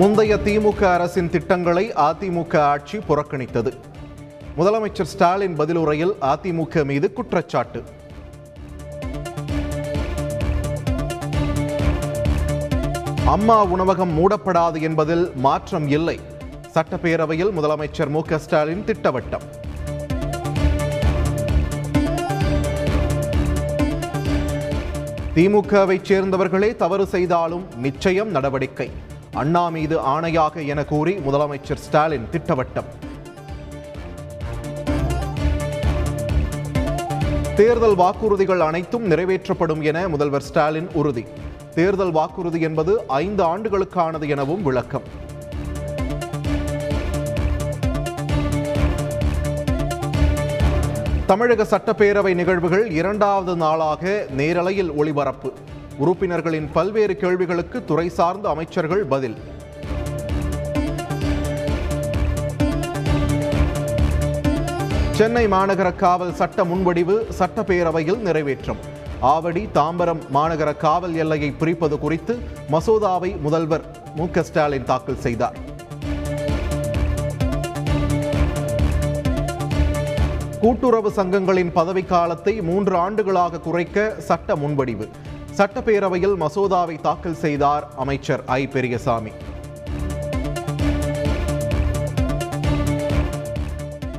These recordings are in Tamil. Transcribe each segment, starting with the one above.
முந்தைய திமுக அரசின் திட்டங்களை அதிமுக ஆட்சி புறக்கணித்தது. முதலமைச்சர் ஸ்டாலின் பதிலுரையில் அதிமுக மீது குற்றச்சாட்டு. அம்மா உணவகம் மூடப்படாது என்பதில் மாற்றம் இல்லை. சட்டப்பேரவையில் முதலமைச்சர் மு ஸ்டாலின் திட்டவட்டம். திமுகவைச் சேர்ந்தவர்களே தவறு செய்தாலும் நிச்சயம் நடவடிக்கை. அண்ணா மீது ஆணையாக என கூறி முதலமைச்சர் ஸ்டாலின் திட்டவட்டம். தேர்தல் வாக்குறுதிகள் அனைத்தும் நிறைவேற்றப்படும் என முதல்வர் ஸ்டாலின் உறுதி. தேர்தல் வாக்குறுதி என்பது ஐந்து ஆண்டுகளுக்கானது எனவும் விளக்கம். தமிழக சட்டப்பேரவை நிகழ்வுகள் இரண்டாவது நாளாக நேரலையில் ஒளிபரப்பு. உறுப்பினர்களின் பல்வேறு கேள்விகளுக்கு துறை சார்ந்த அமைச்சர்கள் பதில். சென்னை மாநகர காவல் சட்ட முன்வடிவு சட்டப்பேரவையில் நிறைவேற்றம். ஆவடி தாம்பரம் மாநகர காவல் எல்லையை பிரிப்பது குறித்து மசோதாவை முதல்வர் மு ஸ்டாலின் தாக்கல் செய்தார். கூட்டுறவு சங்கங்களின் பதவிக்காலத்தை மூன்று ஆண்டுகளாக குறைக்க சட்ட முன்வடிவு. சட்டப்பேரவையில் மசோதாவை தாக்கல் செய்தார் அமைச்சர் ஐ. பெரியசாமி.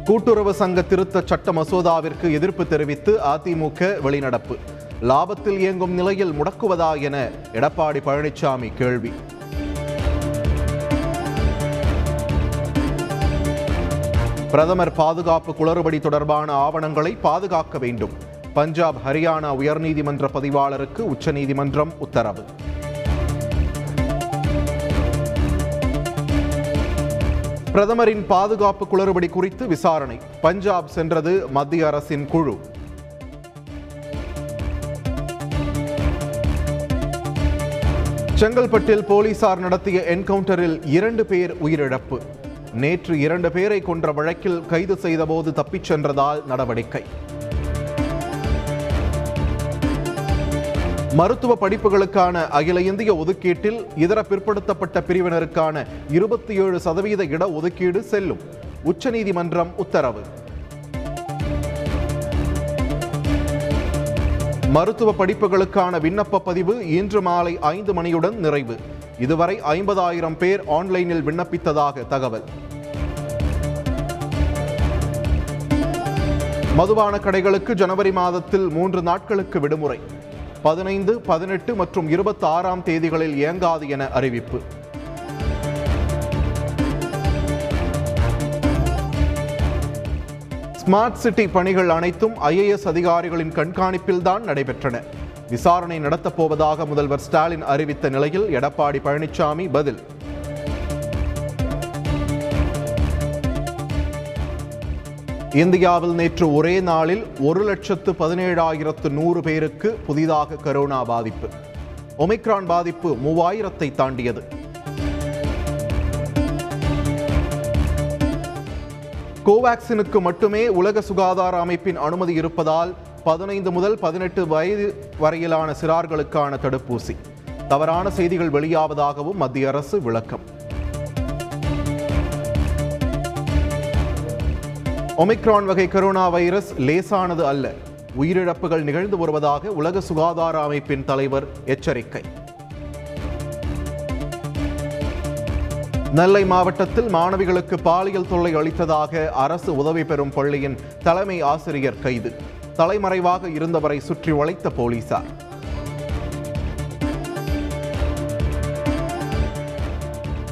கூட்டுறவு சங்க திருத்த சட்ட மசோதாவிற்கு எதிர்ப்பு தெரிவித்து அதிமுக வெளிநடப்பு. லாபத்தில் இயங்கும் நிலையில் முடக்குவதா என எடப்பாடி பழனிசாமி கேள்வி. பிரதமர் பாதுகாப்பு குளறுபடி தொடர்பான ஆவணங்களை பாதுகாக்க வேண்டும். பஞ்சாப் ஹரியானா உயர்நீதிமன்ற பதிவாளருக்கு உச்சநீதிமன்றம் உத்தரவு. பிரதமரின் பாதுகாப்பு குளறுபடி குறித்து விசாரணை. பஞ்சாப் சென்றது மத்திய அரசின் குழு. செங்கல்பட்டில் போலீசார் நடத்திய என்கவுண்டரில் இரண்டு பேர் உயிரிழப்பு. நேற்று இரண்டு பேரை கொன்ற வழக்கில் கைது செய்தபோது தப்பிச் சென்றதால் நடவடிக்கை. மருத்துவ படிப்புகளுக்கான அகில இந்திய ஒதுக்கீட்டில் இதர பிற்படுத்தப்பட்ட பிரிவினருக்கான இருபத்தி ஏழு சதவீத இட ஒதுக்கீடு செல்லும். உச்சநீதிமன்றம் உத்தரவு. மருத்துவ படிப்புகளுக்கான விண்ணப்ப பதிவு இன்று மாலை ஐந்து மணியுடன் நிறைவு. இதுவரை ஐம்பதாயிரம் பேர் ஆன்லைனில் விண்ணப்பித்ததாக தகவல். மதுபான கடைகளுக்கு ஜனவரி மாதத்தில் மூன்று நாட்களுக்கு விடுமுறை. பதினைந்து பதினெட்டு மற்றும் இருபத்தி ஆறாம் தேதிகளில் இயங்காது என அறிவிப்பு. ஸ்மார்ட் சிட்டி பணிகள் அனைத்தும் ஐஏஎஸ் அதிகாரிகளின் கண்காணிப்பில் தான் நடைபெற்றன. விசாரணை நடத்தப்போவதாக முதல்வர் ஸ்டாலின் அறிவித்த நிலையில் எடப்பாடி பழனிசாமி பதில். இந்தியாவில் நேற்று ஒரே நாளில் ஒரு லட்சத்து பதினேழாயிரத்து நூறு பேருக்கு புதிதாக கரோனா பாதிப்பு. ஒமிக்ரான் பாதிப்பு மூவாயிரத்தை தாண்டியது. கோவாக்சினுக்கு மட்டுமே உலக சுகாதார அமைப்பின் அனுமதி இருப்பதால் பதினைந்து முதல் பதினெட்டு வயது வரையிலான சிறார்களுக்கான தடுப்பூசி. தவறான செய்திகள் வெளியாவதாகவும் மத்திய அரசு விளக்கம். ஒமிக்ரான் வகை கரோனா வைரஸ் லேசானது அல்ல. உயிரிழப்புகள் நிகழ்ந்து வருவதாக உலக சுகாதார அமைப்பின் தலைவர் எச்சரிக்கை. நெல்லை மாவட்டத்தில் மாணவிகளுக்கு பாலியல் தொல்லை அளித்ததாக அரசு உதவி பெறும் பள்ளியின் தலைமை ஆசிரியர் கைது. தலைமறைவாக இருந்தவரை சுற்றி வளைத்த போலீசார்.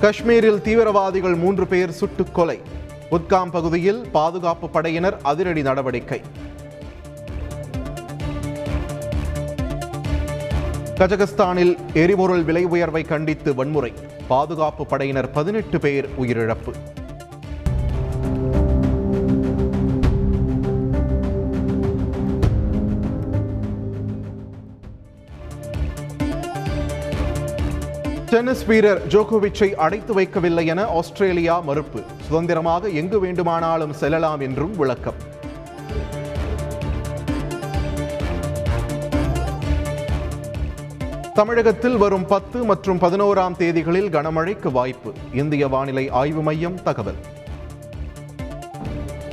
காஷ்மீரில் தீவிரவாதிகள் மூன்று பேர் சுட்டுக் கொலை. உத்காம் பகுதியில் பாதுகாப்பு படையினர் அதிரடி நடவடிக்கை. கஜகஸ்தானில் எரிபொருள் விலை உயர்வை கண்டித்து வன்முறை. பாதுகாப்பு படையினர் பதினெட்டு பேர் உயிரிழப்பு. டென்னிஸ் வீரர் ஜோகோவிச்சை அடைத்து வைக்கவில்லை என ஆஸ்திரேலியா மறுப்பு. சுதந்திரமாக எங்கு வேண்டுமானாலும் செல்லலாம் என்றும் விளக்கம். தமிழகத்தில் வரும் பத்து மற்றும் பதினோராம் தேதிகளில் கனமழைக்கு வாய்ப்பு. இந்திய வானிலை ஆய்வு மையம் தகவல்.